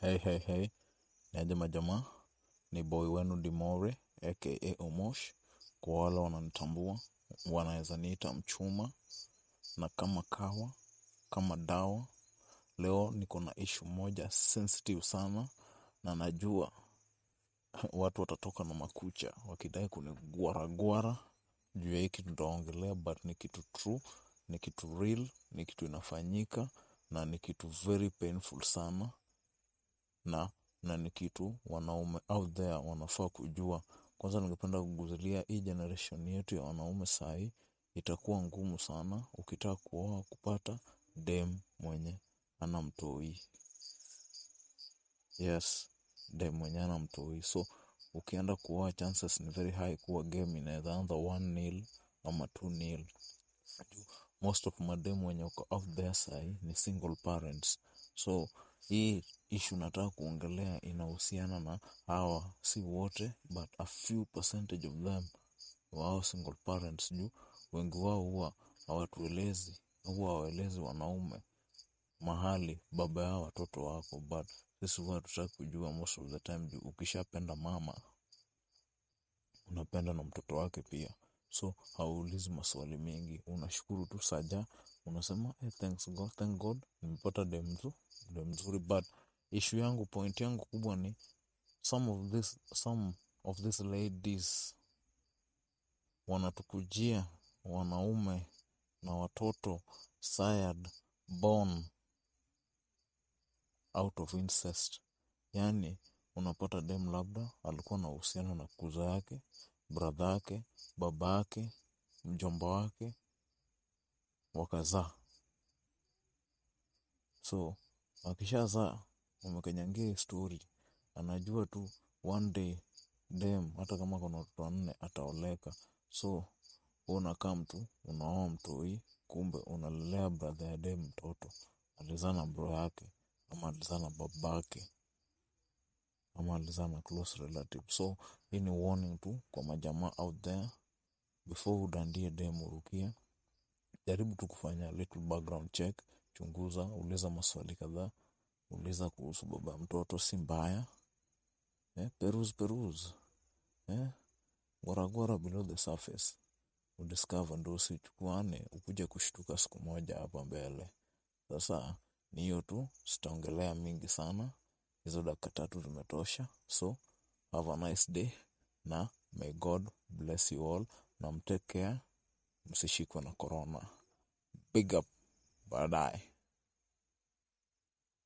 Hey, hey, hey, Naje majamaa, ni boy wenu Dimore aka Omosh. Kwa wale wananitambua. Wanaweza niita mchuma, na kama kawa kama dawa. Leo niko na issue moja sensitive sana, na najua watu watatoka na makucha. Wakidai kunigwaragwara juu ya hii kitu tutaongelea, but ni kitu true, ni kitu real, ni kitu inafanyika na ni kitu very painful sana na na ni kitu wanaume out there wanafaa kujua. Kwanza ningependa kuguzilia hii generation yetu ya wanaume sahi, itakuwa ngumu sana ukitaka kuoa kupata dem mwenye ana mtoi. Yes, dem mwenye ana mtoi. So ukienda kuoa chances ni very high kuwa game inaweza anza one nil ama two nil. Most of mademu wenye uko out there sahi ni single parents. So hii issue nataka kuongelea inahusiana na hawa, si wote but a few percentage of them wao single parents, juu wengi wao huwa hawatuelezi, huwa hawaelezi wanaume mahali baba yao watoto wako, but sisi huwa tutaki kujua most of the time, juu ukishapenda mama unapenda na mtoto wake pia, so hauulizi maswali mengi, unashukuru tu saja, unasema hey, thanks God, thank God nimepata dem mzuri. But issue yangu, point yangu kubwa ni some of this, some of these ladies wanatukujia wanaume na watoto sired born out of incest. Yani unapata dem labda alikuwa na uhusiano na kuza yake, bradha yake, baba yake, mjomba wake, wakazaa. So akishazaa wamekanyangia hii story, anajua tu one day dem hata kama kuna watoto wanne ataoleka. So unakaa mtu unaoa mtoi, kumbe unalelea brother ya dem mtoto alizana bro yake ama alizana babake ama alizana close relative. So hii ni warning tu kwa majamaa out there, before udandie dem urukie, jaribu tu kufanya little background check, chunguza, uliza maswali kadhaa, uliza kuhusu baba mtoto, si mbaya. Eh, peruse peruse. Eh, goragora below the surface. Udiscover, ndo usichukuane ukuje kushtuka siku moja hapa mbele. Sasa ni hiyo tu, sitaongelea mingi sana, hizo dakika tatu zimetosha. So have a nice day na may God bless you all, na mtake care, msishikwe na corona. Big up, baadaye.